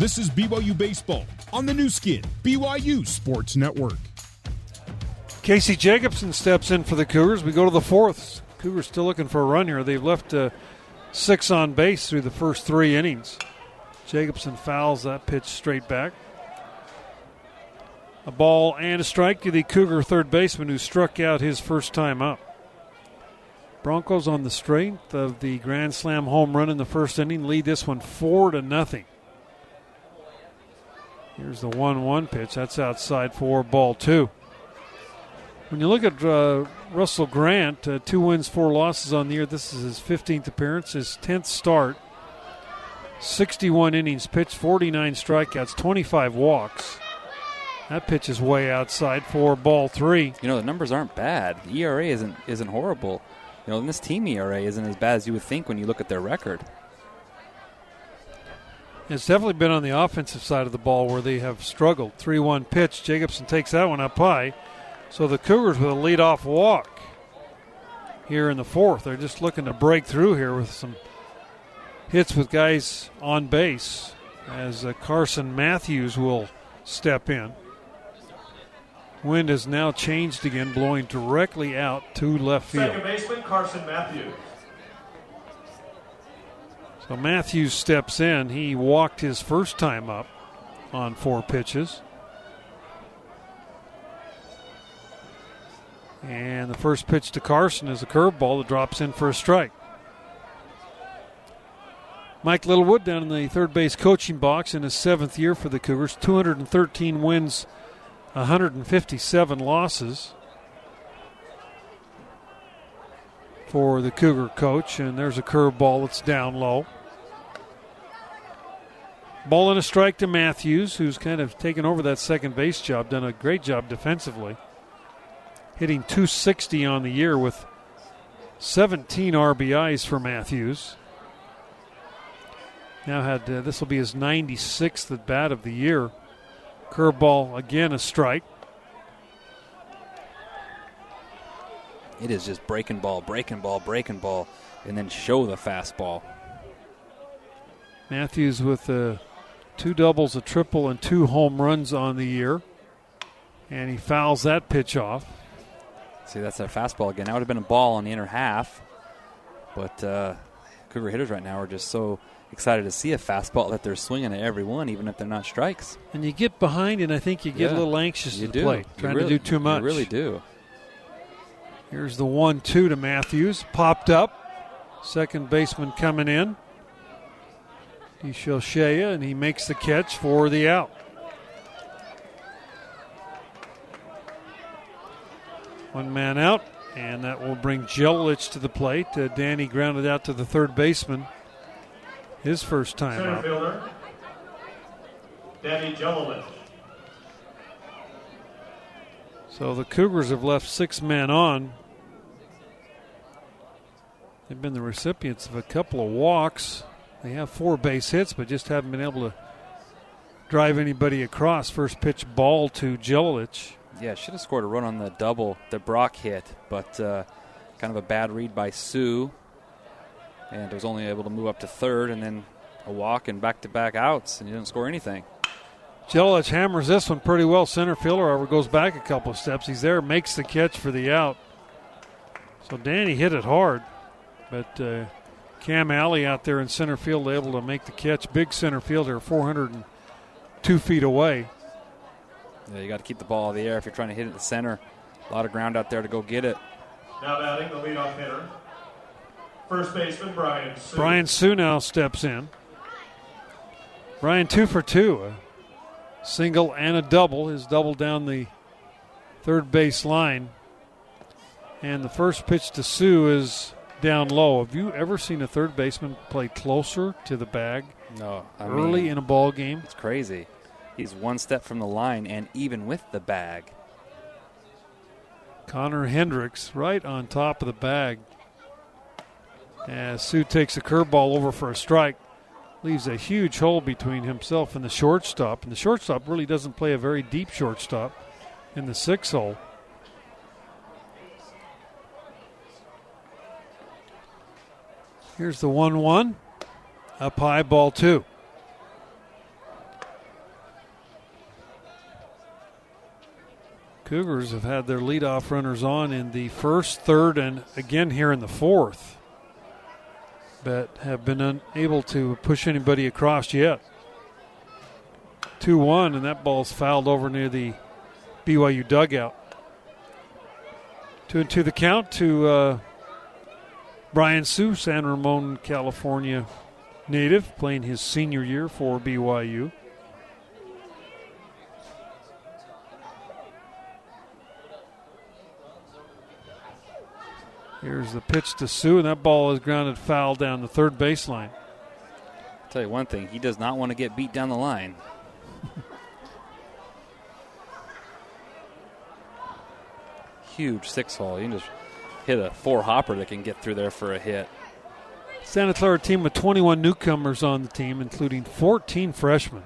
This is BYU Baseball on the Nu Skin, BYU Sports Network. Casey Jacobson steps in for the Cougars. We go to the fourth. Cougars still looking for a run here. They've left uh, six on base through the first three innings. Jacobson fouls that pitch straight back. A ball and a strike to the Cougar third baseman who struck out his first time up. Broncos on the strength of the grand slam home run in the first inning lead this one four to nothing. Here's the one-one pitch. That's outside for ball two. When you look at uh, Russell Grant, uh, two wins, four losses on the year. This is his 15th appearance, his 10th start. 61 innings pitched, 49 strikeouts, 25 walks. That pitch is way outside for ball three. You know the numbers aren't bad. The ERA isn't isn't horrible. You know, and this team ERA isn't as bad as you would think when you look at their record. It's definitely been on the offensive side of the ball where they have struggled. 3 1 pitch. Jacobson takes that one up high. So the Cougars with a leadoff walk here in the fourth. They're just looking to break through here with some hits with guys on base as uh, Carson Matthews will step in. Wind has now changed again, blowing directly out to left field. Second baseman Carson Matthews. So Matthews steps in. He walked his first time up on four pitches. And the first pitch to Carson is a curveball that drops in for a strike. Mike Littlewood down in the third base coaching box in his seventh year for the Cougars. 213 wins, 157 losses for the Cougar coach. And there's a curveball that's down low. Ball and a strike to Matthews, who's kind of taken over that second base job, done a great job defensively. Hitting 260 on the year with 17 RBIs for Matthews. Now had uh, this will be his 96th at bat of the year. Curveball again a strike. It is just breaking ball, breaking ball, breaking ball, and then show the fastball. Matthews with uh, two doubles, a triple, and two home runs on the year. And he fouls that pitch off. See, that's a fastball again. That would have been a ball on the inner half. But uh, Cougar hitters right now are just so excited to see a fastball that they're swinging at every one, even if they're not strikes. And you get behind, and I think you get Yeah, a little anxious you at do. plate, trying really- to do too much. You really do. Here's the one two to Matthews. Popped up. Second baseman coming in. Ishel Shea, and he makes the catch for the out. One man out, and that will bring Jelilich to the plate. Uh, Danny grounded out to the third baseman. His first time Center out. fielder Danny Jelovich. So the Cougars have left six men on. They've been the recipients of a couple of walks. They have four base hits, but just haven't been able to drive anybody across. First pitch ball to Jelilich. Yeah, should have scored a run on the double that Brock hit, but uh, kind of a bad read by Hsu. And was only able to move up to third and then a walk and back to back outs, and he didn't score anything. Jelilich hammers this one pretty well. Center fielder, however, goes back a couple of steps. He's there, makes the catch for the out. So Danny hit it hard, but uh, Cam Alley out there in center field able to make the catch. Big center fielder, 402 feet away. Yeah, you got to keep the ball out of the air if you're trying to hit it to the center. A lot of ground out there to go get it. Now batting the leadoff hitter. First baseman Brian Hsu. Brian Hsu now steps in. Brian two for two, a single and a double. His double down the third base line. And the first pitch to Hsu is down low. Have you ever seen a third baseman play closer to the bag No, I early mean, in a ball game? it's crazy. He's one step from the line, and even with the bag, Connor Hendricks right on top of the bag. As Hsu takes a curveball over for a strike, leaves a huge hole between himself and the shortstop. And the shortstop really doesn't play a very deep shortstop in the six hole. Here's the 1 1. Up high, ball two. Cougars have had their leadoff runners on in the first, third, and again here in the fourth, but have been unable to push anybody across yet. 2 1, and that ball's fouled over near the BYU dugout. 2 and 2 the count to uh, Brian Hsu, San Ramon, California native, playing his senior year for BYU. Here's the pitch to Hsu, and that ball is grounded foul down the third baseline. I'll tell you one thing, he does not want to get beat down the line. Huge six hole. You can just hit a four hopper that can get through there for a hit. Santa Clara team with 21 newcomers on the team, including 14 freshmen.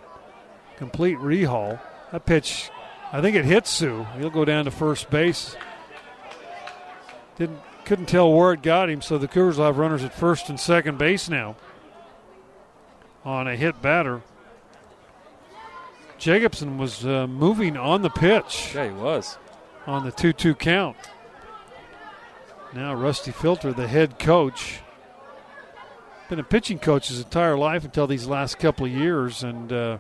Complete rehaul. That pitch, I think it hit Hsu. He'll go down to first base. Didn't couldn't tell where it got him, so the Cougars will have runners at first and second base now on a hit batter. Jacobson was uh, moving on the pitch. Yeah, he was. On the 2 2 count. Now, Rusty Filter, the head coach, been a pitching coach his entire life until these last couple of years. And, uh,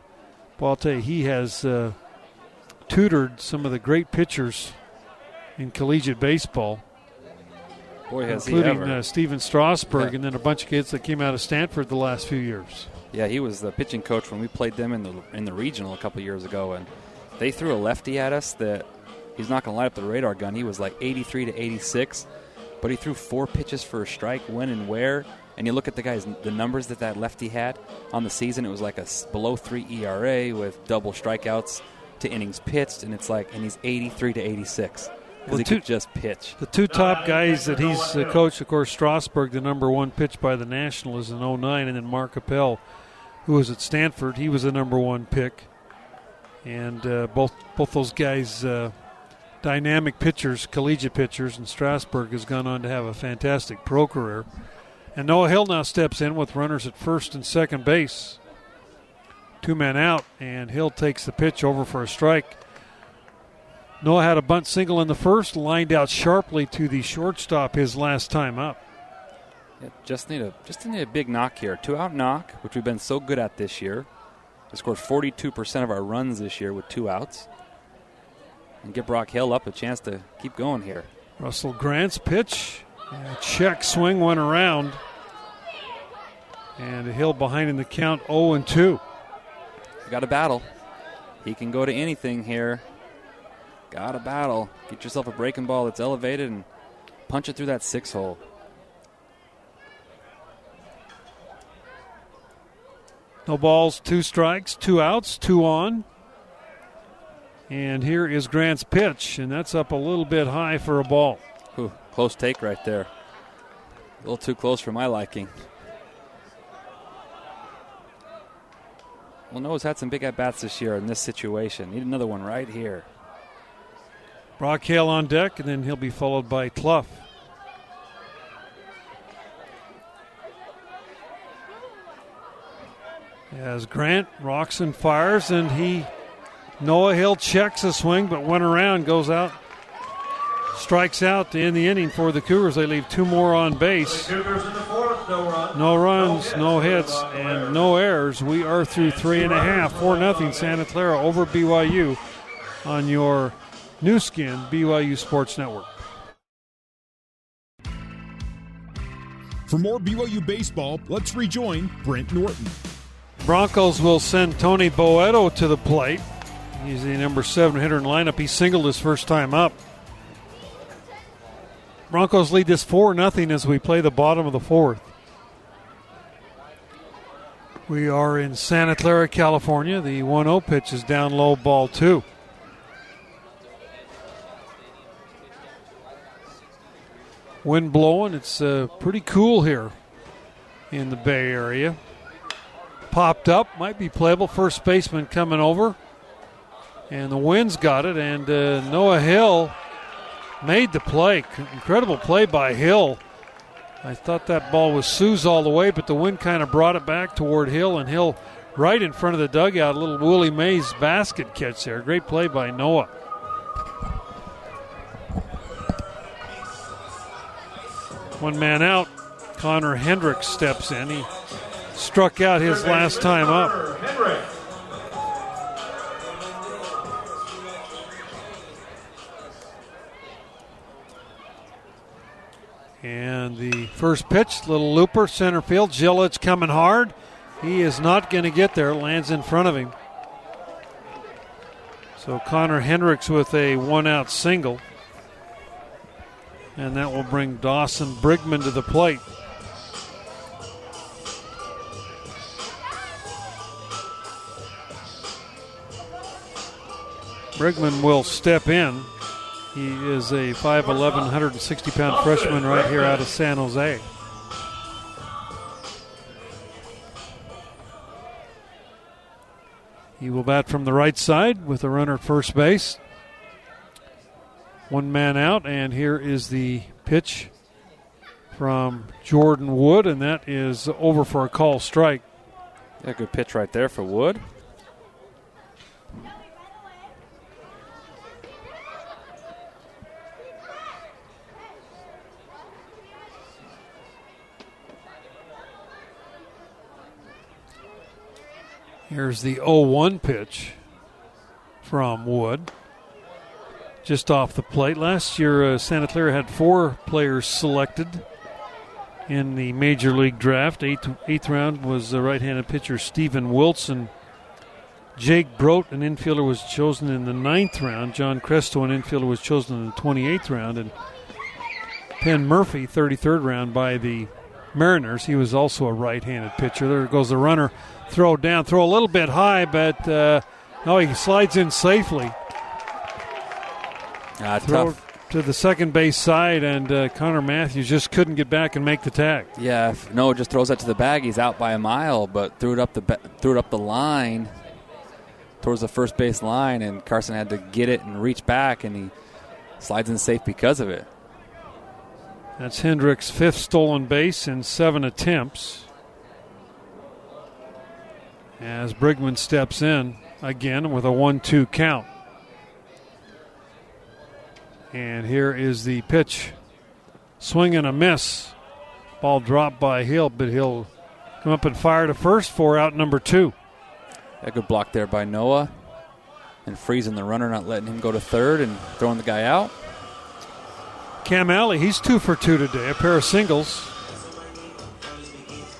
well, I'll tell you, he has uh, tutored some of the great pitchers in collegiate baseball. Boy, has including he ever. Uh, Stephen Strasburg, Yeah. and then a bunch of kids that came out of Stanford the last few years. Yeah, he was the pitching coach when we played them in the in the regional a couple years ago, and they threw a lefty at us that he's not going to light up the radar gun. He was like 83 to 86, but he threw four pitches for a strike. When and where? And you look at the guys, the numbers that that lefty had on the season. It was like a below three ERA with double strikeouts to innings pitched, and it's like, and he's 83 to 86 because he two- could just pitch. The two top guys that he's uh, coached, of course, Strasburg, the number one pitch by the National, is in 09, and then Mark Appel, who was at Stanford, he was the number one pick. And uh, both both those guys, uh, dynamic pitchers, collegiate pitchers, and Strasburg has gone on to have a fantastic pro career. And Noah Hill now steps in with runners at first and second base. Two men out, and Hill takes the pitch over for a strike. Noah had a bunt single in the first, lined out sharply to the shortstop his last time up. Yeah, just need a just need a big knock here. Two out knock, which we've been so good at this year. We scored 42% of our runs this year with two outs. And give Brock Hale up a chance to keep going here. Russell Grant's pitch, check swing went around, and Hill behind in the count 0 and 2. Got a battle. He can go to anything here. Got a battle. Get yourself a breaking ball that's elevated and punch it through that six hole. No balls, two strikes, two outs, two on. And here is Grant's pitch, and that's up a little bit high for a ball. Ooh, close take right there. A little too close for my liking. Well, Noah's had some big at bats this year in this situation. Need another one right here. Brock Hale on deck, and then he'll be followed by Cluff. As Grant rocks and fires, and he Noah Hill checks a swing, but went around, goes out, strikes out to end the inning for the Cougars. They leave two more on base. Cougars in the fourth, no runs. No runs, no hits, hits, no and errors. no errors. We are through three and a half, four nothing Santa Clara over BYU on your Nu Skin BYU Sports Network. For more BYU baseball, let's rejoin Brent Norton. Broncos will send Tony Boeto to the plate. He's the number seven hitter in lineup. He singled his first time up. Broncos lead this four nothing as we play the bottom of the fourth. We are in Santa Clara, California. The 1-0 pitch is down low, ball two. Wind blowing. It's uh, pretty cool here in the Bay Area popped up, might be playable. First baseman coming over, and the wind's got it. And uh, Noah Hill made the play. Incredible play by Hill. I thought that ball was Hsu's all the way, but the wind kind of brought it back toward Hill, and Hill right in front of the dugout. A little Willie Mays basket catch there. Great play by Noah. One man out. Connor Hendricks steps in. He struck out his last time up. And the first pitch, little looper, center field. Gillitt's coming hard. He is not going to get there. Lands in front of him. So Connor Hendricks with a one out single. And that will bring Dawson Brigman to the plate. Brigman will step in. He is a 5'11, 160 pound freshman right here out of San Jose. He will bat from the right side with a runner at first base. One man out, and here is the pitch from Jordan Wood, and that is over for a call strike. Yeah, good pitch right there for Wood. Here's the 0 1 pitch from Wood. Just off the plate. Last year, uh, Santa Clara had four players selected in the Major League Draft. Eighth, eighth round was the right handed pitcher Stephen Wilson. Jake Brote, an infielder, was chosen in the ninth round. John Cresto, an infielder, was chosen in the 28th round. And Penn Murphy, 33rd round by the Mariners. He was also a right handed pitcher. There goes the runner. Throw down, throw a little bit high, but uh, no, he slides in safely. Ah, Throw tough. to the second base side, and uh, Connor Matthews just couldn't get back and make the tag. Yeah, if Noah just throws that to the bag. He's out by a mile, but threw it up the ba- threw it up the line towards the first base line, and Carson had to get it and reach back, and he slides in safe because of it. That's Hendricks' fifth stolen base in seven attempts. As Brigman steps in again with a 1 2 count. And here is the pitch. Swing and a miss. Ball dropped by Hill, but he'll come up and fire to first for out number two. A good block there by Noah, and freezing the runner, not letting him go to third, and throwing the guy out. Cam Alley, he's two for two today, a pair of singles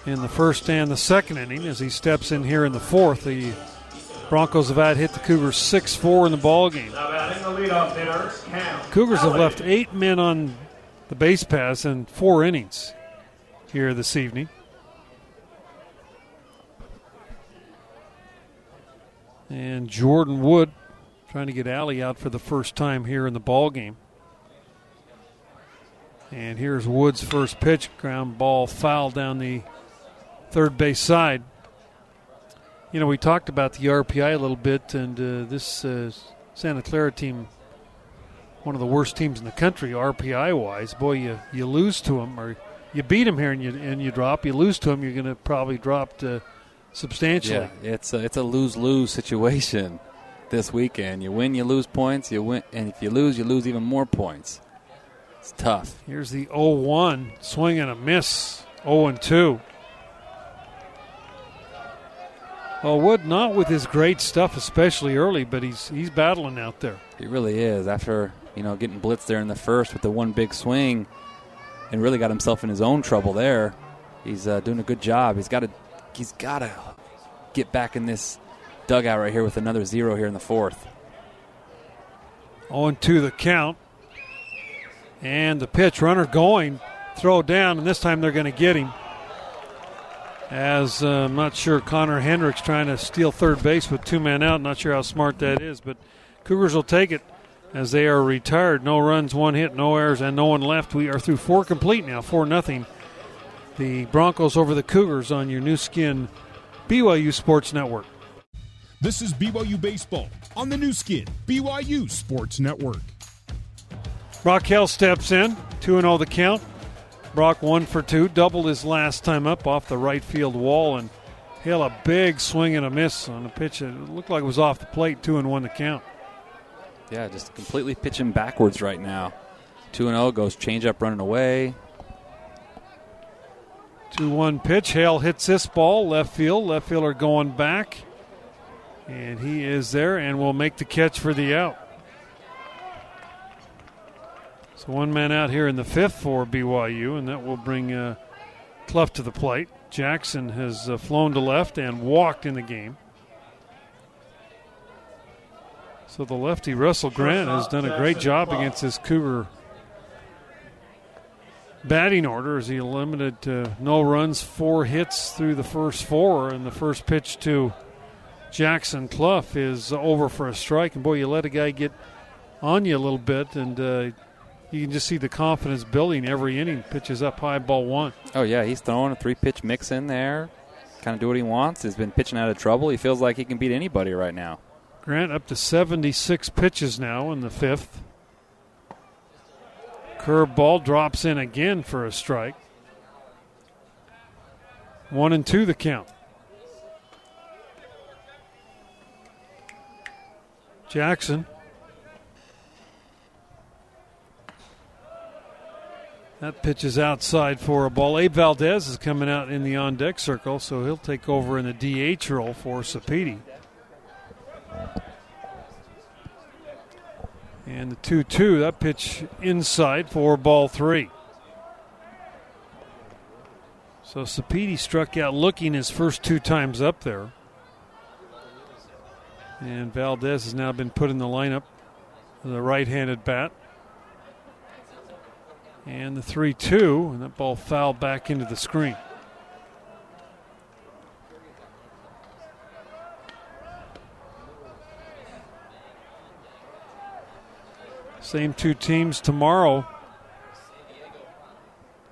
in the first and the second inning as he steps in here in the fourth. The Broncos have had hit the Cougars 6 4 in the ball game. Now batting the leadoff hitter, Cam. Cougars have left eight men on the base pass in four innings here this evening. And Jordan Wood trying to get Alley out for the first time here in the ball game. And here's Wood's first pitch, ground ball foul down the third base side. You know, we talked about the RPI a little bit, and uh, this uh, Santa Clara team, one of the worst teams in the country RPI wise. Boy, you, you lose to them, or you beat them here and you and you drop. You lose to them, you're going to probably drop uh, substantially. Yeah, it's a, it's a lose lose situation this weekend. You win, you lose points. You win, and if you lose, you lose even more points. It's tough. Here's the 0 1 swing and a miss. 0 and 2. Well, Wood not with his great stuff, especially early, but he's he's battling out there. He really is. After you know getting blitzed there in the first with the one big swing, and really got himself in his own trouble there. He's uh, doing a good job. He's got to he's got to get back in this dugout right here with another zero here in the fourth. On to the count. And the pitch, runner going, throw down, and this time they're going to get him. As uh, I'm not sure Connor Hendricks trying to steal third base with two men out. Not sure how smart that is, but Cougars will take it as they are retired. No runs, one hit, no errors, and no one left. We are through four complete now, four nothing. The Broncos over the Cougars on your Nu Skin BYU Sports Network. This is BYU Baseball on the Nu Skin, BYU Sports Network. Raquel steps in, 2 0 the count. Brock one for two, doubled his last time up off the right field wall, and Hill a big swing and a miss on a pitch that looked like it was off the plate, 2 and 1 the count. Yeah, just completely pitching backwards right now. Two and zero goes change up running away. 2 1 pitch. Hale hits this ball left field. Left fielder going back. And he is there and will make the catch for the out. So one man out here in the fifth for BYU, and that will bring uh, Cluff to the plate. Jackson has uh, flown to left and walked in the game. So the lefty Russell Grant has done a great job against this Cougar batting order as he limited to no runs, four hits through the first four, and the first pitch to Jackson Cluff is over for a strike. And boy, you let a guy get on you a little bit, and uh, you can just see the confidence building every inning. Pitches up high, ball one. Oh yeah, he's throwing a three-pitch mix in there. Kind of do what he wants. He's been pitching out of trouble. He feels like he can beat anybody right now. Grant up to 76 pitches now in the fifth. Curve ball drops in again for a strike. One and two the count. Jackson. That pitch is outside for a ball. Abe Valdez is coming out in the on deck circle, so he'll take over in the DH role for Sapiti. And the 2 2, that pitch inside for ball three. So Sapiti struck out looking his first two times up there. And Valdez has now been put in the lineup, the right handed bat. And the 3 2, and that ball fouled back into the screen. Same two teams tomorrow.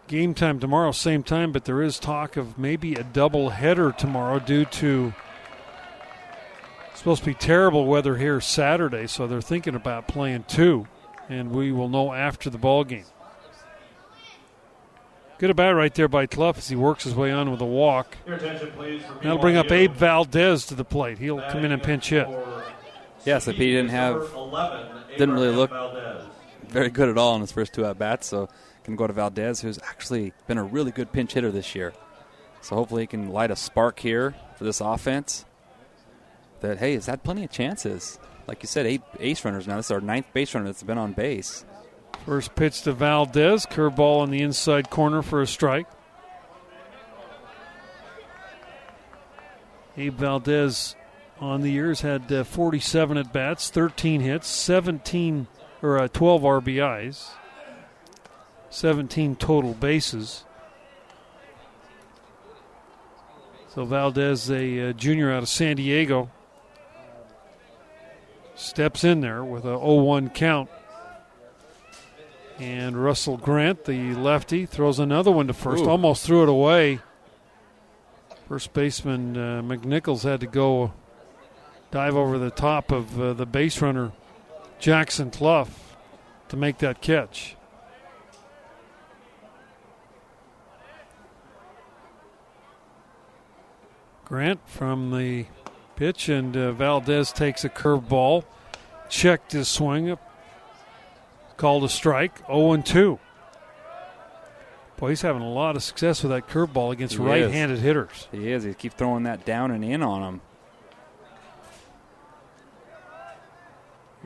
Game time tomorrow, same time, but there is talk of maybe a double header tomorrow due to supposed to be terrible weather here Saturday, so they're thinking about playing two, and we will know after the ball game. Good at bat right there by Cluff as he works his way on with a walk. That'll bring up Abe Valdez to the plate. He'll come in and pinch hit. Yes, if he didn't have didn't really look very good at all in his first two at bats. So can go to Valdez, who's actually been a really good pinch hitter this year. So hopefully he can light a spark here for this offense. That hey, has had plenty of chances. Like you said, eight ace runners now. This is our ninth base runner that's been on base. First pitch to Valdez, curveball on the inside corner for a strike. Abe Valdez on the years had uh, 47 at bats, 13 hits, 17 or uh, 12 RBIs, 17 total bases. So Valdez, a uh, junior out of San Diego, steps in there with a 0-1 count. And Russell Grant, the lefty, throws another one to first. Ooh. Almost threw it away. First baseman uh, McNichols had to go dive over the top of uh, the base runner Jackson Cluff to make that catch. Grant from the pitch, and uh, Valdez takes a curveball, checked his swing, called a strike, 0 2. Boy, he's having a lot of success with that curveball against He right is. hitters. He is. He keeps throwing that down and in on him.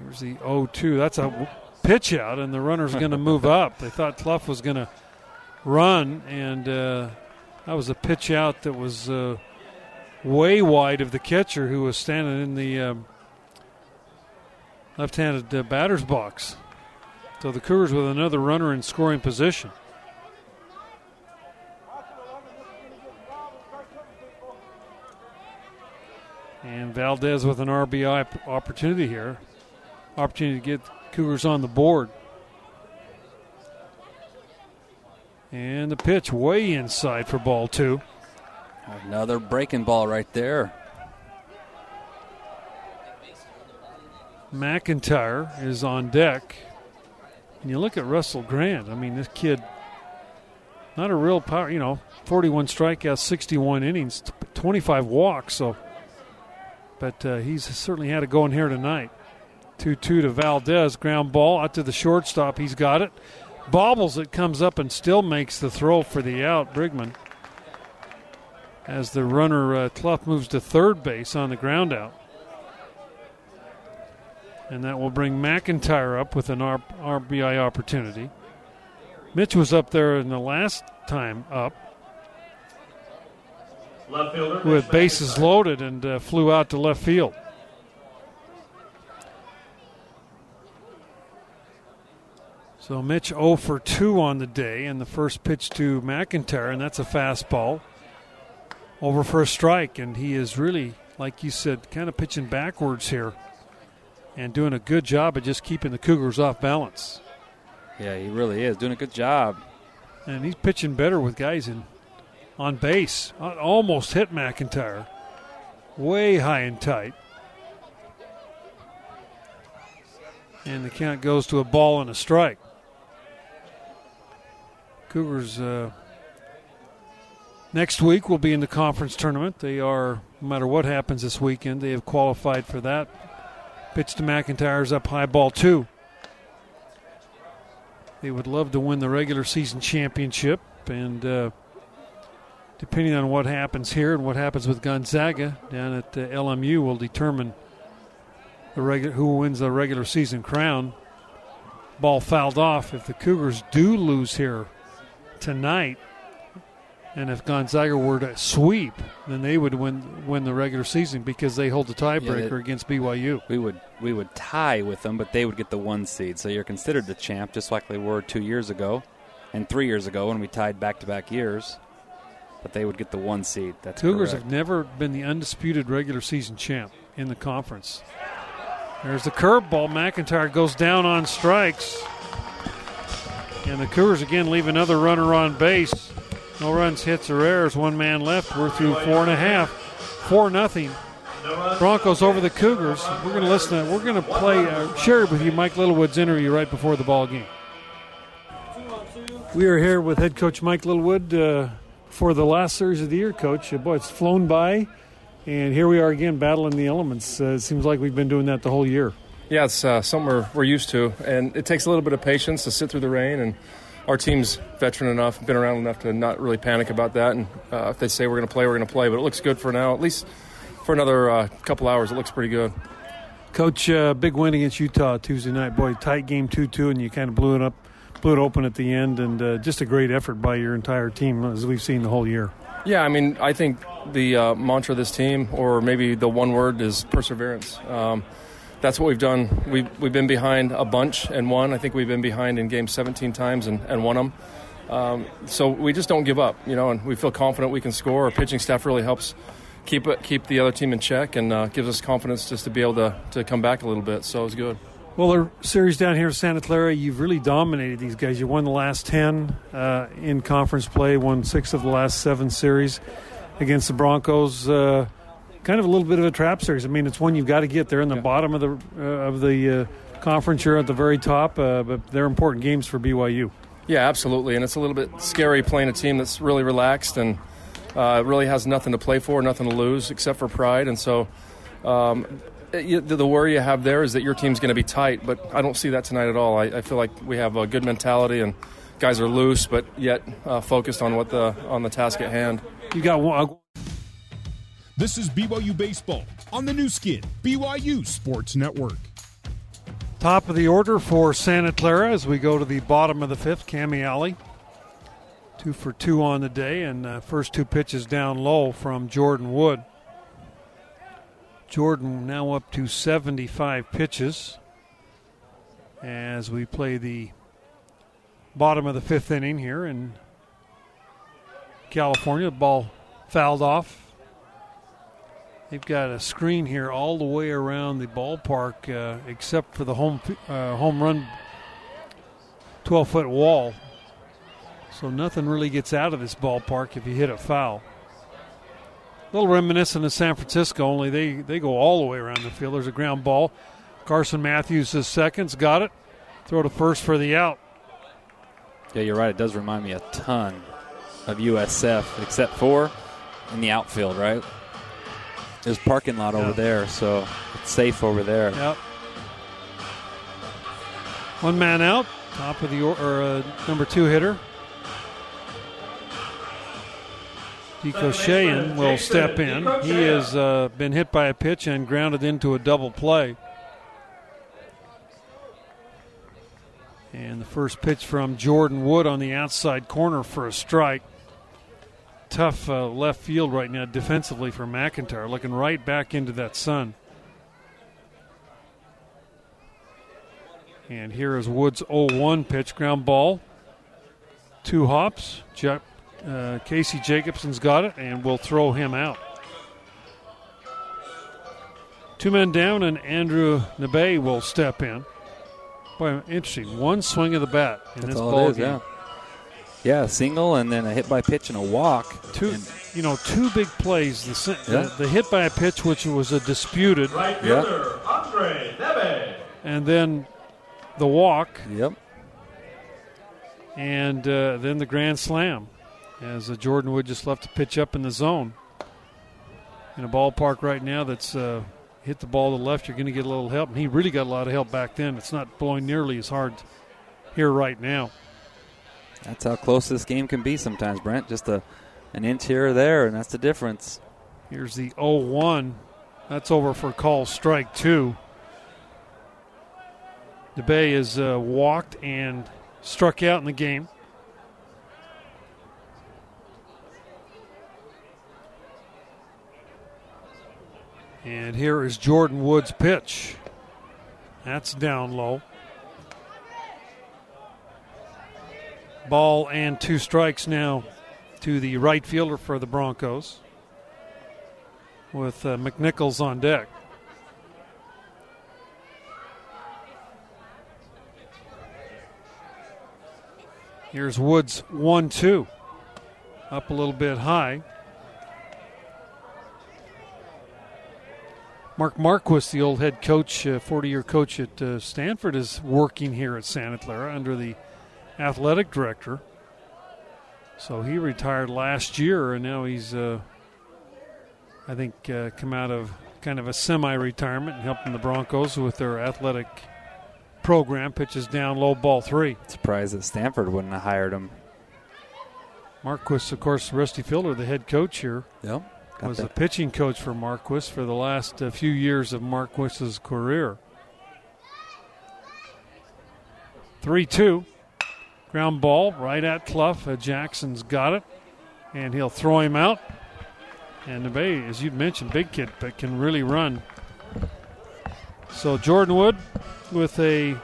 Here's the 0 2. That's a pitch out, and the runner's going to move up. They thought Cluff was going to run, and uh, that was a pitch out that was uh, way wide of the catcher who was standing in the um, left handed uh, batter's box. So the Cougars with another runner in scoring position. And Valdez with an RBI opportunity here. Opportunity to get Cougars on the board. And the pitch way inside for ball two. Another breaking ball right there. McIntyre is on deck. And you look at Russell Grant. I mean, this kid, not a real power, you know, 41 strikeouts, 61 innings, 25 walks. So, but uh, he's certainly had it going here tonight. 2 2 to Valdez. Ground ball out to the shortstop. He's got it. Bobbles it, comes up and still makes the throw for the out. Brigman. as the runner uh, Cluff moves to third base on the ground out. And that will bring McIntyre up with an R- RBI opportunity. Mitch was up there in the last time up Left fielder. with bases loaded and uh, flew out to left field. So Mitch 0 for 2 on the day, and the first pitch to McIntyre, and that's a fastball over for a strike. And he is really, like you said, kind of pitching backwards here and doing a good job of just keeping the Cougars off balance. Yeah, he really is doing a good job. And he's pitching better with guys in on base. Uh, Almost hit McIntyre. Way high and tight. And the count goes to a ball and a strike. Cougars uh, next week will be in the conference tournament. They are, no matter what happens this weekend, they have qualified for that. Pitch to McIntyre's up high ball two. They would love to win the regular season championship, and uh, depending on what happens here and what happens with Gonzaga down at uh, LMU, will determine the regu- who wins the regular season crown. Ball fouled off. If the Cougars do lose here tonight, and if Gonzaga were to sweep, then they would win win the regular season because they hold the tiebreaker they- against BYU. We would we would tie with them, but they would get the one seed. So you're considered the champ, just like they were two years ago, and three years ago when we tied back to back years. But they would get the one seed. That's Cougars correct. have never been the undisputed regular season champ in the conference. There's the curveball. McIntyre goes down on strikes. And the Cougars again leave another runner on base. No runs, hits, or errors. One man left. We're through four and a half. Four nothing. Broncos over the Cougars. We're going to listen. To, we're going to play uh, share with you Mike Littlewood's interview right before the ball game. We are here with head coach Mike Littlewood uh, for the last series of the year. Coach, uh, boy, it's flown by, and here we are again battling the elements. Uh, it seems like we've been doing that the whole year. Yeah, it's uh, something we're, we're used to, and it takes a little bit of patience to sit through the rain. And our team's veteran enough, been around enough to not really panic about that. And uh, if they say we're going to play, we're going to play. But it looks good for now, at least for another uh, couple hours. It looks pretty good. Coach, uh, big win against Utah Tuesday night. Boy, tight game two-two, and you kind of blew it up, blew it open at the end, and uh, just a great effort by your entire team as we've seen the whole year. Yeah, I mean, I think the uh, mantra of this team, or maybe the one word, is perseverance. Um, that's what we've done. We've, we've been behind a bunch and won. I think we've been behind in games 17 times and, and won them. Um, so we just don't give up, you know, and we feel confident we can score. Our pitching staff really helps keep it, keep the other team in check and uh, gives us confidence just to be able to, to come back a little bit. So it's good. Well, the series down here in Santa Clara, you've really dominated these guys. You won the last 10 uh, in conference play, won six of the last seven series against the Broncos. Uh, kind of a little bit of a trap series. I mean, it's one you've got to get. They're in the Yeah. bottom of the uh, of the uh, conference. You're at the very top, uh, but they're important games for BYU. Yeah, absolutely. And it's a little bit scary playing a team that's really relaxed and uh, really has nothing to play for, nothing to lose except for pride. And so um, it- the, the worry you have there is that your team's going to be tight, but I don't see that tonight at all. I, I feel like we have a good mentality and guys are loose, but yet uh, focused on what the on the task at hand. You got one. This is BYU Baseball on the Nu Skin, BYU Sports Network. Top of the order for Santa Clara as we go to the bottom of the fifth. Cami Alley, two for two on the day, and uh, first two pitches down low from Jordan Wood. Jordan now up to 75 pitches as we play the bottom of the fifth inning here in California. Ball fouled off. They've got a screen here all the way around the ballpark, uh, except for the home uh, home run 12 foot wall. So nothing really gets out of this ballpark if you hit a foul. A little reminiscent of San Francisco, only they, they go all the way around the field. There's a ground ball. Carson Matthews is seconds, got it. Throw to first for the out. Yeah, you're right. It does remind me a ton of USF, except for in the outfield, right? There's parking lot Yeah. over there, so it's safe over there. Yep. One man out, top of the or, or uh, number two hitter. Dekoshayan will step in. He has uh, been hit by a pitch and grounded into a double play. And the first pitch from Jordan Wood on the outside corner for a strike. Tough uh, left field right now defensively for McIntyre, looking right back into that sun. And here is Wood's 0 1 pitch, ground ball. Two hops. Je- uh, Casey Jacobson's got it, and we'll throw him out. Two men down, and Andrew Nebe will step in. Boy, interesting. One swing of the bat in That's this all ball game. yeah. Yeah, a single and then a hit by pitch and a walk. Two, And- you know, two big plays. The, Yeah. the, the hit by a pitch, which was a disputed, Right Yeah. fielder, Andre Neve. and then the walk, Yep. and uh, then the grand slam, as uh, Jordan Wood just left to pitch up in the zone. In a ballpark right now that's uh, hit the ball to the left, you're going to get a little help. And he really got a lot of help back then. It's not blowing nearly as hard here right now. That's how close this game can be sometimes, Brent. Just a, an inch here or there, and that's the difference. Here's the 0 1. That's over for call strike two. DeBay has uh, walked and struck out in the game. And here is Jordan Wood's pitch. That's down low. Ball and two strikes now to the right fielder for the Broncos with uh, McNichols on deck. Here's Woods 1 2. Up a little bit high. Mark Marquess, the old head coach, 40 year coach at uh, Stanford, is working here at Santa Clara under the athletic director. So he retired last year, and now he's, uh, I think, uh, come out of kind of a semi-retirement and helping the Broncos with their athletic program. Pitches down low, ball three. Surprised that Stanford wouldn't have hired him. Marquess, of course, Rusty Filter, the head coach here, Yep. Was that. the pitching coach for Marquess for the last uh, few years of Marquess's career. 3 2. Ground ball right at Cluff. Uh, Jackson's got it, and he'll throw him out. And the Bay, as you mentioned, big kid, but can really run. So Jordan Wood with a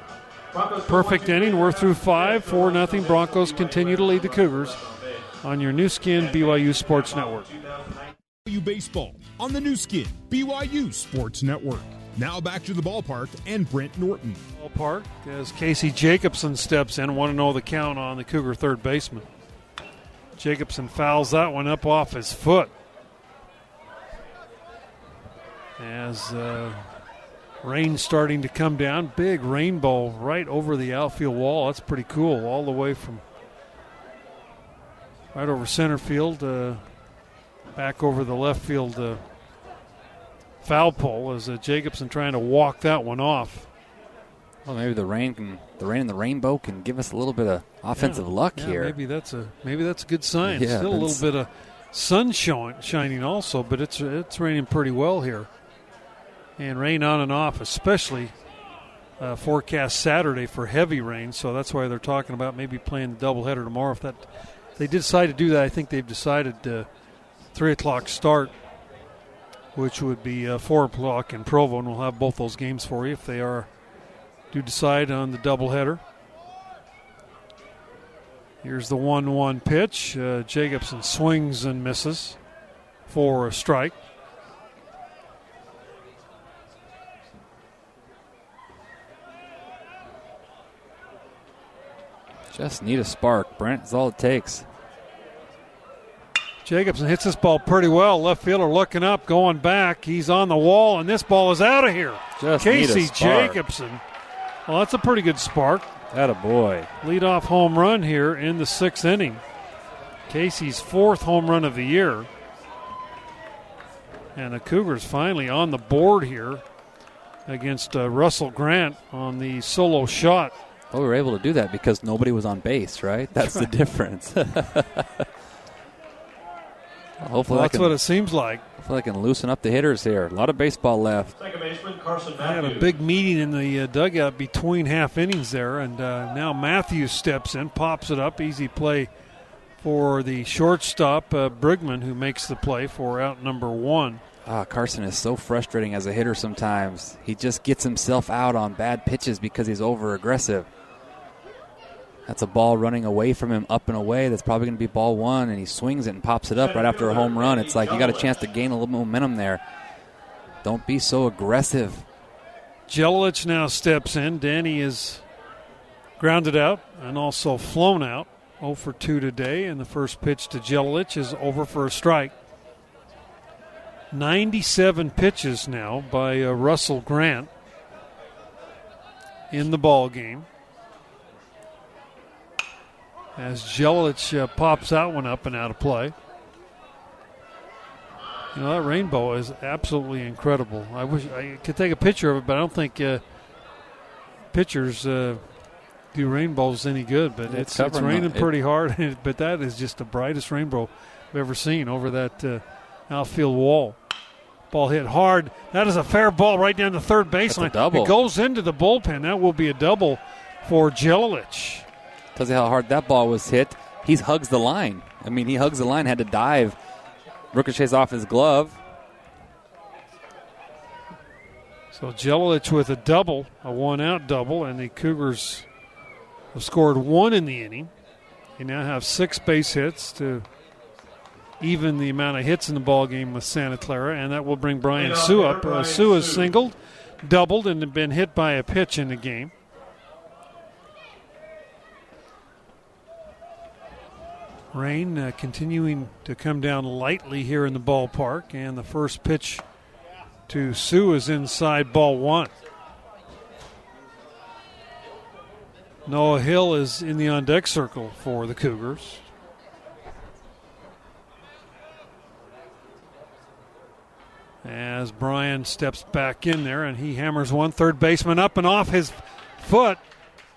perfect inning. We're through five, 4 nothing. Broncos continue to lead the Cougars on your Nu Skin BYU Sports Network. BYU Baseball on the Nu Skin, BYU Sports Network. Now back to the ballpark and Brent Norton. Ballpark as Casey Jacobson steps in. Want to know the count on the Cougar third baseman. Jacobson fouls that one up off his foot. As uh, rain starting to come down, big rainbow right over the outfield wall. That's pretty cool, all the way from right over center field, uh, back over the left field uh, foul pole. As uh, Jacobson trying to walk that one off. Well, maybe the rain can, the rain and the rainbow can give us a little bit of offensive Yeah. luck Yeah, here. Maybe that's a maybe that's a good sign. Yeah, Still a little bit of sun showing, shining also, but it's it's raining pretty well here, and rain on and off, especially uh, forecast Saturday for heavy rain. So that's why they're talking about maybe playing the doubleheader tomorrow. If that if they decide to do that, I think they've decided uh, three o'clock start, which would be uh, four o'clock in Provo, and we'll have both those games for you if they are do decide on the doubleheader. Here's the 1 1 pitch. Uh, Jacobson swings and misses for a strike. Just need a spark, Brent. That's all it takes. Jacobson hits this ball pretty well. Left fielder looking up, going back. He's on the wall, and this ball is out of here. Just Casey. Jacobson. Well, that's a pretty good spark. That a boy. Lead off home run here in the sixth inning. Casey's fourth home run of the year. And the Cougars finally on the board here against uh, Russell Grant on the solo shot. Well, we were able to do that because nobody was on base, right? That's the difference. Hopefully, Well, that's can, what it seems like. hopefully I can loosen up the hitters here. A lot of baseball left. Second baseman Carson They had Matthews. a big meeting in the uh, dugout between half innings there, and uh, now Matthews steps in, pops it up. Easy play for the shortstop, uh, Brigman, who makes the play for out number one. Ah, Carson is so frustrating as a hitter sometimes. He just gets himself out on bad pitches because he's over aggressive. That's a ball running away from him, up and away. That's probably going to be ball one, and he swings it and pops it up right after a home run. It's like you got a chance to gain a little momentum there. Don't be so aggressive. Jelilich now steps in. Danny is grounded out and also flown out. 0 for 2 today, and the first pitch to Jelilich is over for a strike. 97 pitches now by uh, Russell Grant in the ball game. As Jelilich uh, pops that one up and out of play. You know that rainbow is absolutely incredible. I wish I could take a picture of it, but I don't think uh, pictures uh, do rainbows any good. But It's it's, it's, covering the- raining it- pretty hard. but that is just the brightest rainbow I've ever seen over that uh, outfield wall. Ball hit hard. That is a fair ball right down the third baseline. It goes into the bullpen. That will be a double for Jelilich. Tells you how hard that ball was hit. He hugs the line. I mean, he hugs the line, had to dive. Ricochets off his glove. So Jelilich with a double, a one-out double, and the Cougars have scored one in the inning. They now have six base hits to even the amount of hits in the ball game with Santa Clara, and that will bring Brian Hsu up. Uh, Hsu has singled, doubled, and been hit by a pitch in the game. Rain uh, continuing to come down lightly here in the ballpark, and the first pitch to Hsu is inside ball one. Noah Hill is in the on deck circle for the Cougars. As Brian steps back in there and he hammers one third baseman up and off his foot,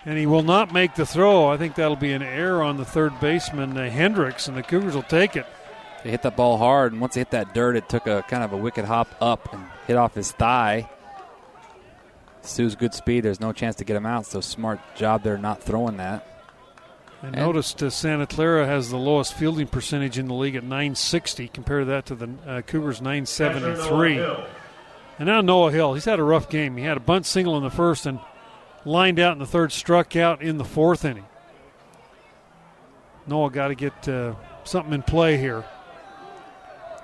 and he will not make the throw. I think that'll be an error on the third baseman, uh, Hendricks, and the Cougars will take it. They hit that ball hard, and once they hit that dirt, it took a kind of a wicked hop up and hit off his thigh. Hsu's good speed. There's no chance to get him out, so smart job there not throwing that. I And- noticed uh, Santa Clara has the lowest fielding percentage in the league at 960. Compare that to the uh, Cougars' 973. And now Noah Hill. He's had a rough game. He had a bunt single in the first and lined out in the third, struck out in the fourth inning. Noah got to get uh, something in play here.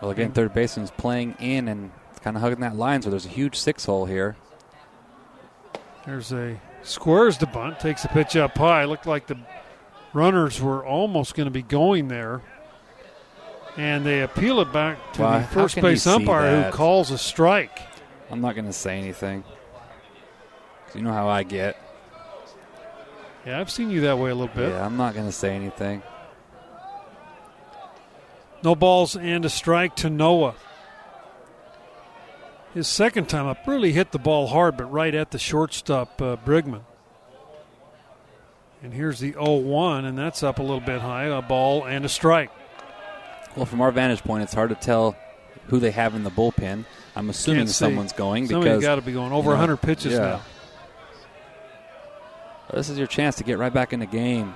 Well, again, third baseman's playing in and kind of hugging that line, so there's a huge six hole here. There's a squares the bunt, takes the pitch up high. Looked like the runners were almost going to be going there. And they appeal it back to the first base umpire who calls a strike. I'm not going to say anything. You know how I get. Yeah, I've seen you that way a little bit. Yeah, I'm not going to say anything. No balls and a strike to Noah. His second time up really hit the ball hard, but right at the shortstop, uh, Brigman. And here's the 0 1, and that's up a little bit high. A ball and a strike. Well, from our vantage point, it's hard to tell who they have in the bullpen. I'm assuming someone's going Somebody's because they've got to be going over you know, 100 pitches yeah. now. This is your chance to get right back in the game.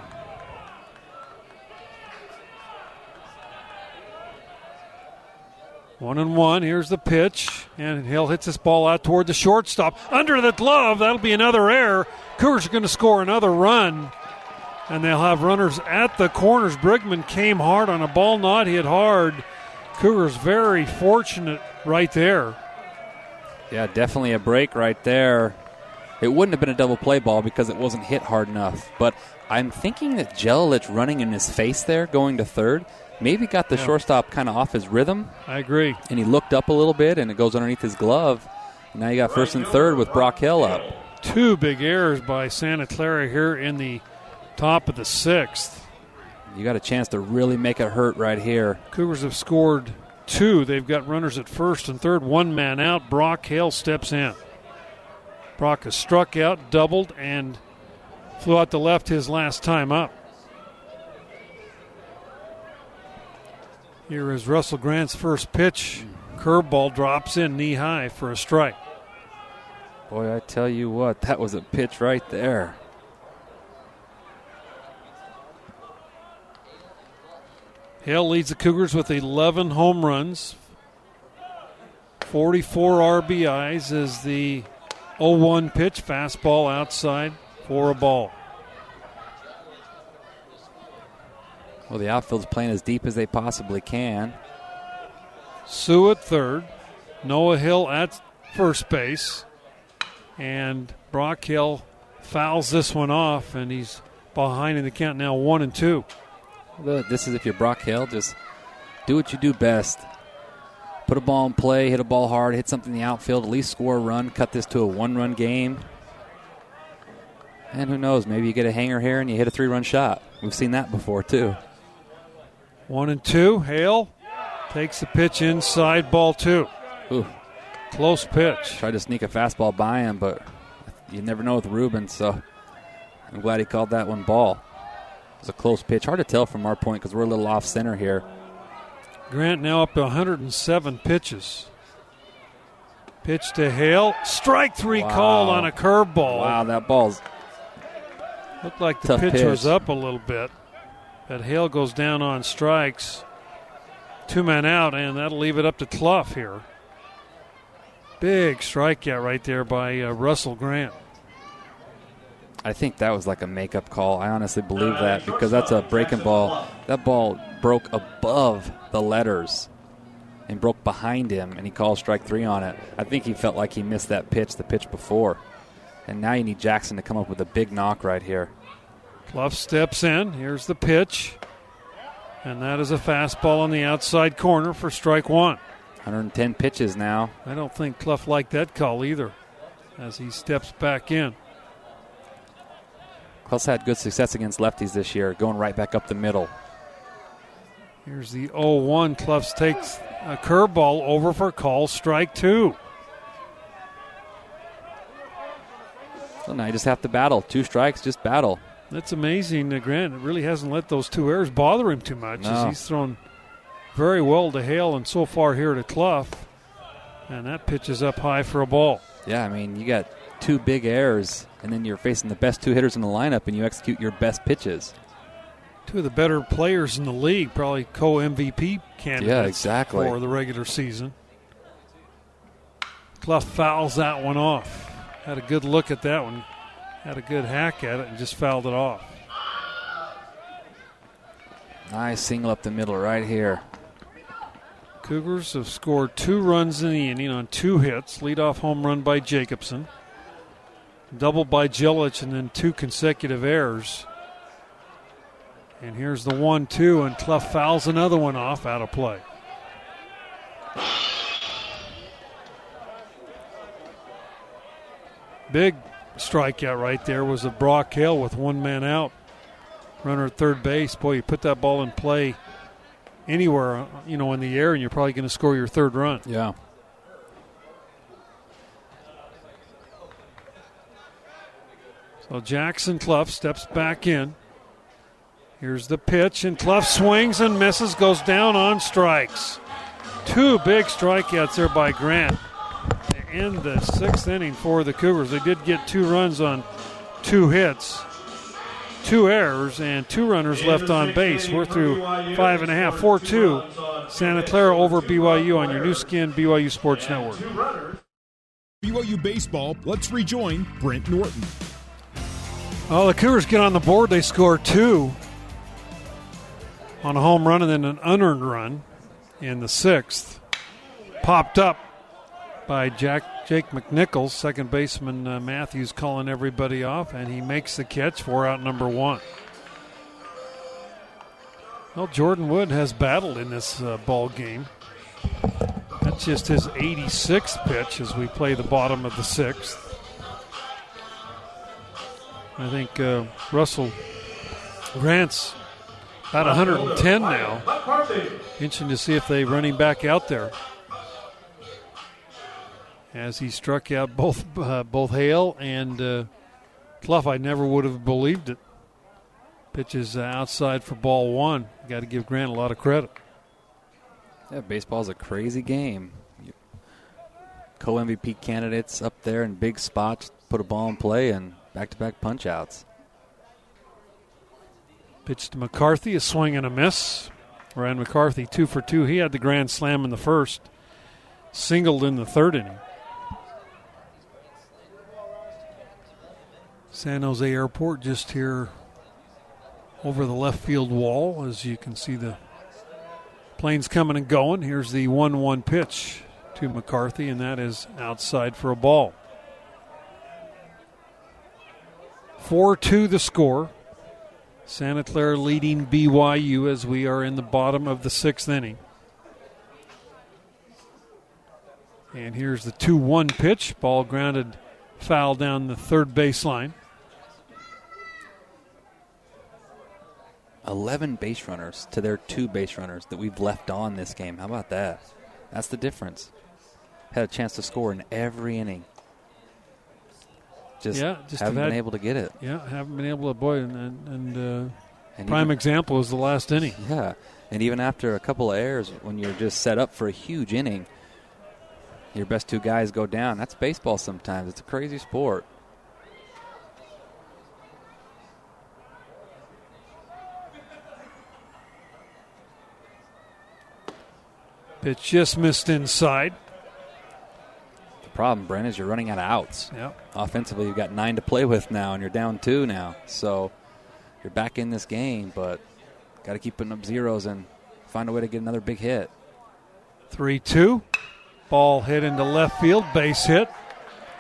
One and one. Here's the pitch, and Hill hits this ball out toward the shortstop under the glove. That'll be another error. Cougars are going to score another run, and they'll have runners at the corners. Brigman came hard on a ball not hit hard. Cougars very fortunate right there. Yeah, definitely a break right there. It wouldn't have been a double play ball because it wasn't hit hard enough. But I'm thinking that Jelilich running in his face there, going to third, maybe got the Yeah. shortstop kind of off his rhythm, I agree. and he looked up a little bit, and it goes underneath his glove. Now you got first and third with Brock Hill up. Two big errors by Santa Clara here in the top of the sixth. You got a chance to really make it hurt right here. Cougars have scored two. They've got runners at first and third, one man out. Brock Hale steps in. Brock has struck out, doubled, and flew out to left his last time up. Here is Russell Grant's first pitch. Curveball drops in knee high for a strike. Boy, I tell you what, that was a pitch right there. Hale leads the Cougars with 11 home runs, 44 RBIs as the 0 1 pitch, fastball outside for a ball. Well, the outfield's playing as deep as they possibly can. Hsu at third, Noah Hill at first base, and Brock Hill fouls this one off, and he's behind in the count now, one and two. This is if you're Brock Hill, just do what you do best. Put a ball in play, hit a ball hard, hit something in the outfield, at least score a run, cut this to a one run game. And who knows, maybe you get a hanger here and you hit a three run shot. We've seen that before, too. One and two. Hale takes the pitch inside, ball two. Ooh. Close pitch. Tried to sneak a fastball by him, but you never know with Ruben, so I'm glad he called that one ball. It was a close pitch. Hard to tell from our point because we're a little off center here. Grant now up to 107 pitches. Pitch to Hale. Strike three Wow. called on a curveball. Wow, that ball's Looked like the pitch, pitch. was up a little bit. But Hale goes down on strikes. Two men out, and that'll leave it up to Cluff here. Big strikeout right there by uh, Russell Grant. I think that was like a makeup call. I honestly believe that because that's a breaking ball. That ball broke above the letters and broke behind him, and he called strike three on it. I think he felt like he missed that pitch the pitch before. And now you need Jackson to come up with a big knock right here. Cluff steps in. Here's the pitch. And that is a fastball on the outside corner for strike one. 110 pitches now. I don't think Cluff liked that call either as he steps back in. Close had good success against lefties this year, going right back up the middle. Here's the 0 1. Cluff takes a curveball over for call strike two. So now you just have to battle. Two strikes, just battle. That's amazing. Grant really hasn't let those two errors bother him too much as No. he's thrown very well to Hale and so far here to Cluff. And that pitch is up high for a ball. Yeah, I mean, you got two big errors, and then you're facing the best two hitters in the lineup, and you execute your best pitches. Two of the better players in the league, probably co MVP candidates Yeah, exactly. for the regular season. Cluff fouls that one off. Had a good look at that one. Had a good hack at it and just fouled it off. Nice single up the middle right here. Cougars have scored two runs in the inning on two hits. Leadoff home run by Jacobson. Double by Jelic and then two consecutive errors. And here's the one two, and Cluff fouls another one off out of play. Big strikeout right there was a Brock Hale with one man out. Runner at third base. Boy, you put that ball in play anywhere, you know, in the air, and you're probably going to score your third run. Yeah. So Jackson Cluff steps back in. Here's the pitch, and Cluff swings and misses, goes down on strikes. Two big strikeouts there by Grant to end the sixth inning for the Cougars. They did get two runs on two hits, two errors, and two runners left on base. We're through five and a half, 4 2. Santa Clara over BYU on your Nu Skin, BYU Sports Network. BYU baseball. Let's rejoin Brent Norton. Well, the Cougars get on the board. They score two on a home run and then an unearned run in the sixth. Popped up by Jack Jake McNichols, second baseman uh, Matthews calling everybody off, and he makes the catch for out number one. Well, Jordan Wood has battled in this uh, ball game. That's just his 86th pitch as we play the bottom of the sixth. I think uh, Russell Grant's about 110 now. Interesting to see if they run him back out there. As he struck out both uh, both Hale and uh, Cluff, I never would have believed it. Pitches uh, outside for ball one. Got to give Grant a lot of credit. Yeah, baseball's a crazy game. Co MVP candidates up there in big spots, put a ball in play, and back to back punch outs. Pitch to McCarthy, a swing and a miss. Ryan McCarthy, two for two. He had the grand slam in the first, singled in the third inning. San Jose Airport just here over the left field wall, as you can see the planes coming and going. Here's the 1 1 pitch to McCarthy, and that is outside for a ball. 4 2 the score. Santa Clara leading BYU as we are in the bottom of the sixth inning. And here's the 2 1 pitch. Ball grounded foul down the third baseline. 11 base runners to their two base runners that we've left on this game. How about that? That's the difference. Had a chance to score in every inning. Just, Yeah, just haven't had- been able to get it. Yeah, haven't been able to, boy, and, and, and uh, And prime even- example is the last inning. Yeah, and even after a couple of errors, when you're just set up for a huge inning, your best two guys go down. That's baseball sometimes. It's a crazy sport. Pitch just missed inside. Problem, Brent, is you're running out of outs. Yep. Offensively, you've got nine to play with now, and you're down two now. So you're back in this game, but got to keep putting up zeros and find a way to get another big hit. 3 2. Ball hit into left field, base hit.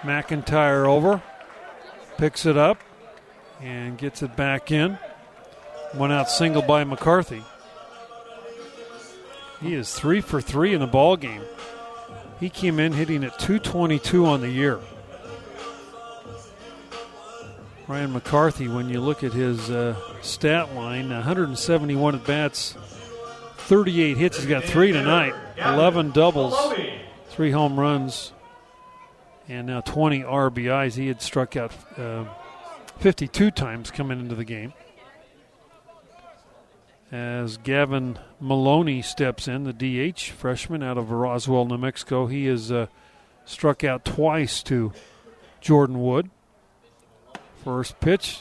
McIntyre over, picks it up, and gets it back in. One out single by McCarthy. He is three for three in the ball game. He came in hitting at 222 on the year. Ryan McCarthy, when you look at his uh, stat line, 171 at bats, 38 hits. He's got three tonight, 11 doubles, three home runs, and now 20 RBIs. He had struck out uh, 52 times coming into the game. As Gavin Maloney steps in, the DH freshman out of Roswell, New Mexico, he has uh, struck out twice to Jordan Wood. First pitch,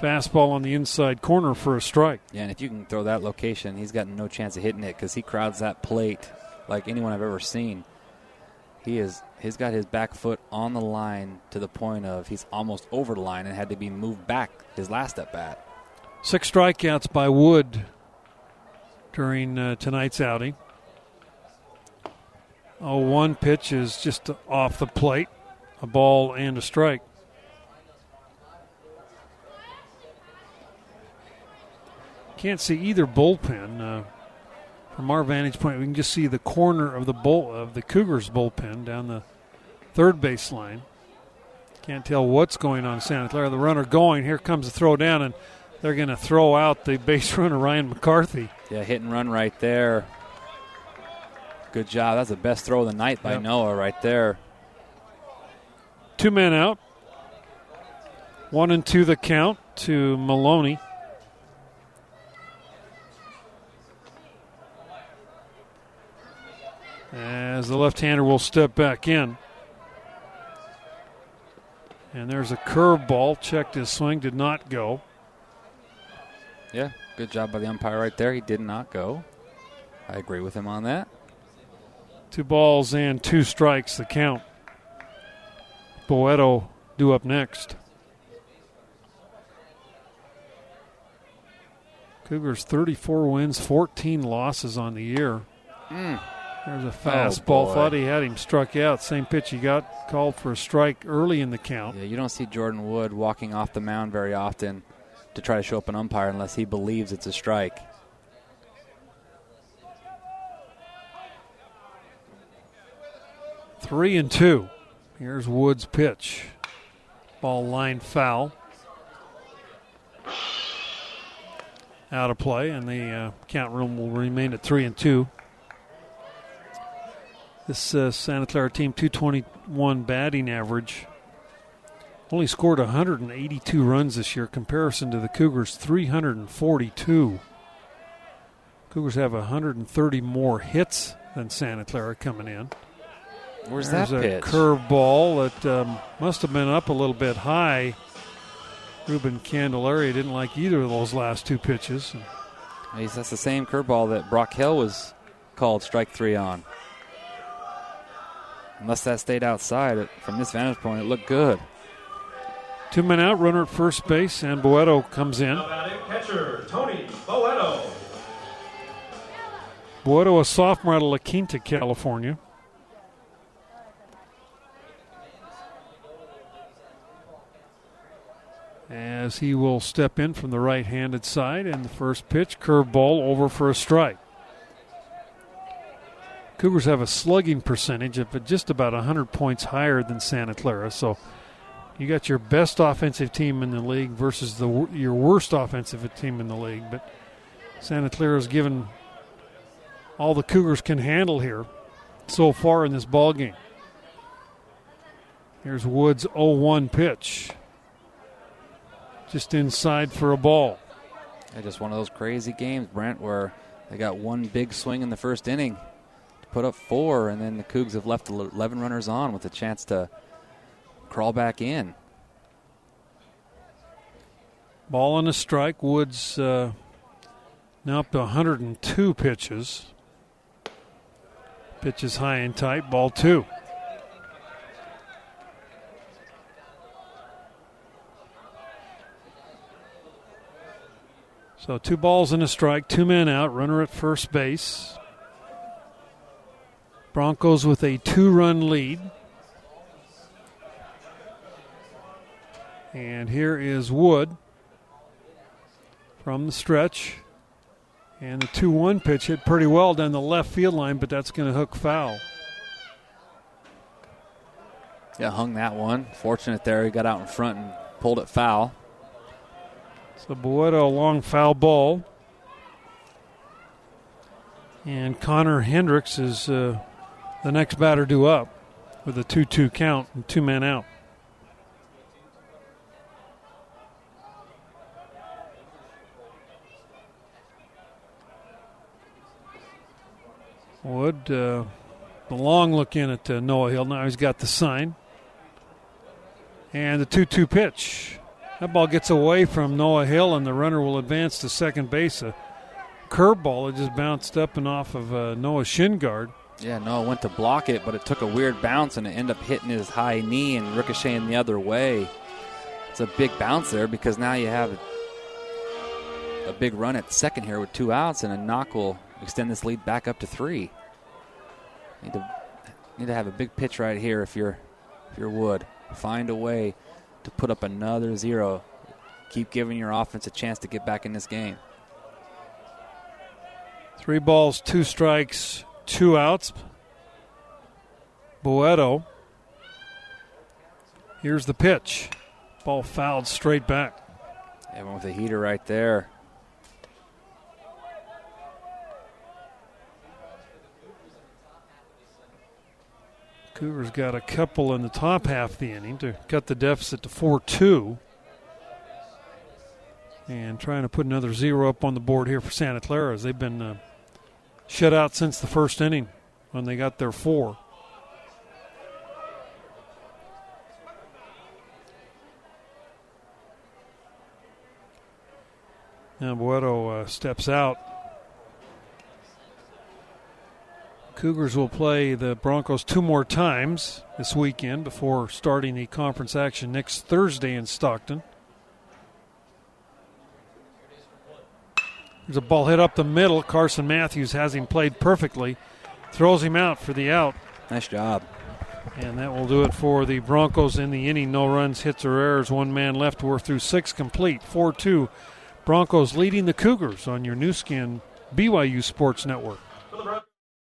fastball on the inside corner for a strike. Yeah, and if you can throw that location, he's got no chance of hitting it because he crowds that plate like anyone I've ever seen. He is he's got his back foot on the line to the point of he's almost over the line and had to be moved back his last at bat. Six strikeouts by Wood during uh, tonight's outing. Oh, one pitch is just off the plate, a ball and a strike. Can't see either bullpen. Uh, from our vantage point, we can just see the corner of the bull of the Cougars bullpen down the third base line. Can't tell what's going on in Santa Clara. The runner going. Here comes the throw down, and they're going to throw out the base runner Ryan McCarthy. Yeah, hit and run right there. Good job. That's the best throw of the night by Yep. Noah right there. Two men out. One and two the count to Maloney. As the left hander will step back in. And there's a curveball. Checked his swing, did not go. Yeah, good job by the umpire right there. He did not go. I agree with him on that. Two balls and two strikes, the count. Boeto due up next. Cougars 34 wins, 14 losses on the year. Mm. There's a oh, fastball. boy. Thought he had him struck out. Same pitch he got called for a strike early in the count. Yeah, you don't see Jordan Wood walking off the mound very often to try to show up an umpire unless he believes it's a strike. Three and two. Here's Wood's pitch. Ball line foul. Out of play, and the uh, count room will remain at three and two. This uh, Santa Clara team, 221 batting average. Only scored 182 runs this year, comparison to the Cougars, 342. Cougars have 130 more hits than Santa Clara coming in. Where's There's that a pitch? curve ball that um, must have been up a little bit high. Ruben Candelaria didn't like either of those last two pitches. He's, that's the same curveball that Brock Hill was called strike three on. Unless that stayed outside, it, from this vantage point, it looked good. Two men out, runner at first base, and Boeto comes in. Catcher Tony Boeto. Boeto, a sophomore out of La Quinta, California. As he will step in from the right handed side, and the first pitch, curveball over for a strike. Cougars have a slugging percentage of just about 100 points higher than Santa Clara, so you got your best offensive team in the league versus the your worst offensive team in the league. But Santa Clara's given all the Cougars can handle here so far in this ball game. Here's Woods' 0-1 pitch, just inside for a ball. Yeah, just one of those crazy games, Brent, where they got one big swing in the first inning to put up four, and then the Cougs have left 11 runners on with a chance to crawl back in. Ball and a strike. Woods uh, now up to 102 pitches. Pitches high and tight. Ball two. So two balls and a strike, two men out, runner at first base. Broncos with a two run lead. And here is Wood from the stretch. And the 2 1 pitch hit pretty well down the left field line, but that's going to hook foul. Yeah, hung that one. Fortunate there, he got out in front and pulled it foul. So Boeto, a long foul ball. And Connor Hendricks is uh, the next batter due up with a 2 2 count and two men out. Wood, uh, the long look in at uh, Noah Hill. Now he's got the sign. And the 2 2 pitch. That ball gets away from Noah Hill, and the runner will advance to second base. A curveball that just bounced up and off of uh, Noah's shin guard. Yeah, Noah went to block it, but it took a weird bounce and it ended up hitting his high knee and ricocheting the other way. It's a big bounce there because now you have a big run at second here with two outs, and a knock will extend this lead back up to three. Need to need to have a big pitch right here if you're if you're Wood. Find a way to put up another zero. Keep giving your offense a chance to get back in this game. Three balls, two strikes, two outs. Boeto. Here's the pitch. Ball fouled straight back. Went with a heater right there. Cougars got a couple in the top half of the inning to cut the deficit to 4 2. And trying to put another zero up on the board here for Santa Clara as they've been uh, shut out since the first inning when they got their four. Now Boeto uh, steps out. Cougars will play the Broncos two more times this weekend before starting the conference action next Thursday in Stockton. There's a ball hit up the middle. Carson Matthews has him played perfectly, throws him out for the out. Nice job. And that will do it for the Broncos in the inning. No runs, hits, or errors. One man left. We're through six complete. 4 2. Broncos leading the Cougars on your Nu Skin BYU Sports Network. For the Broncos.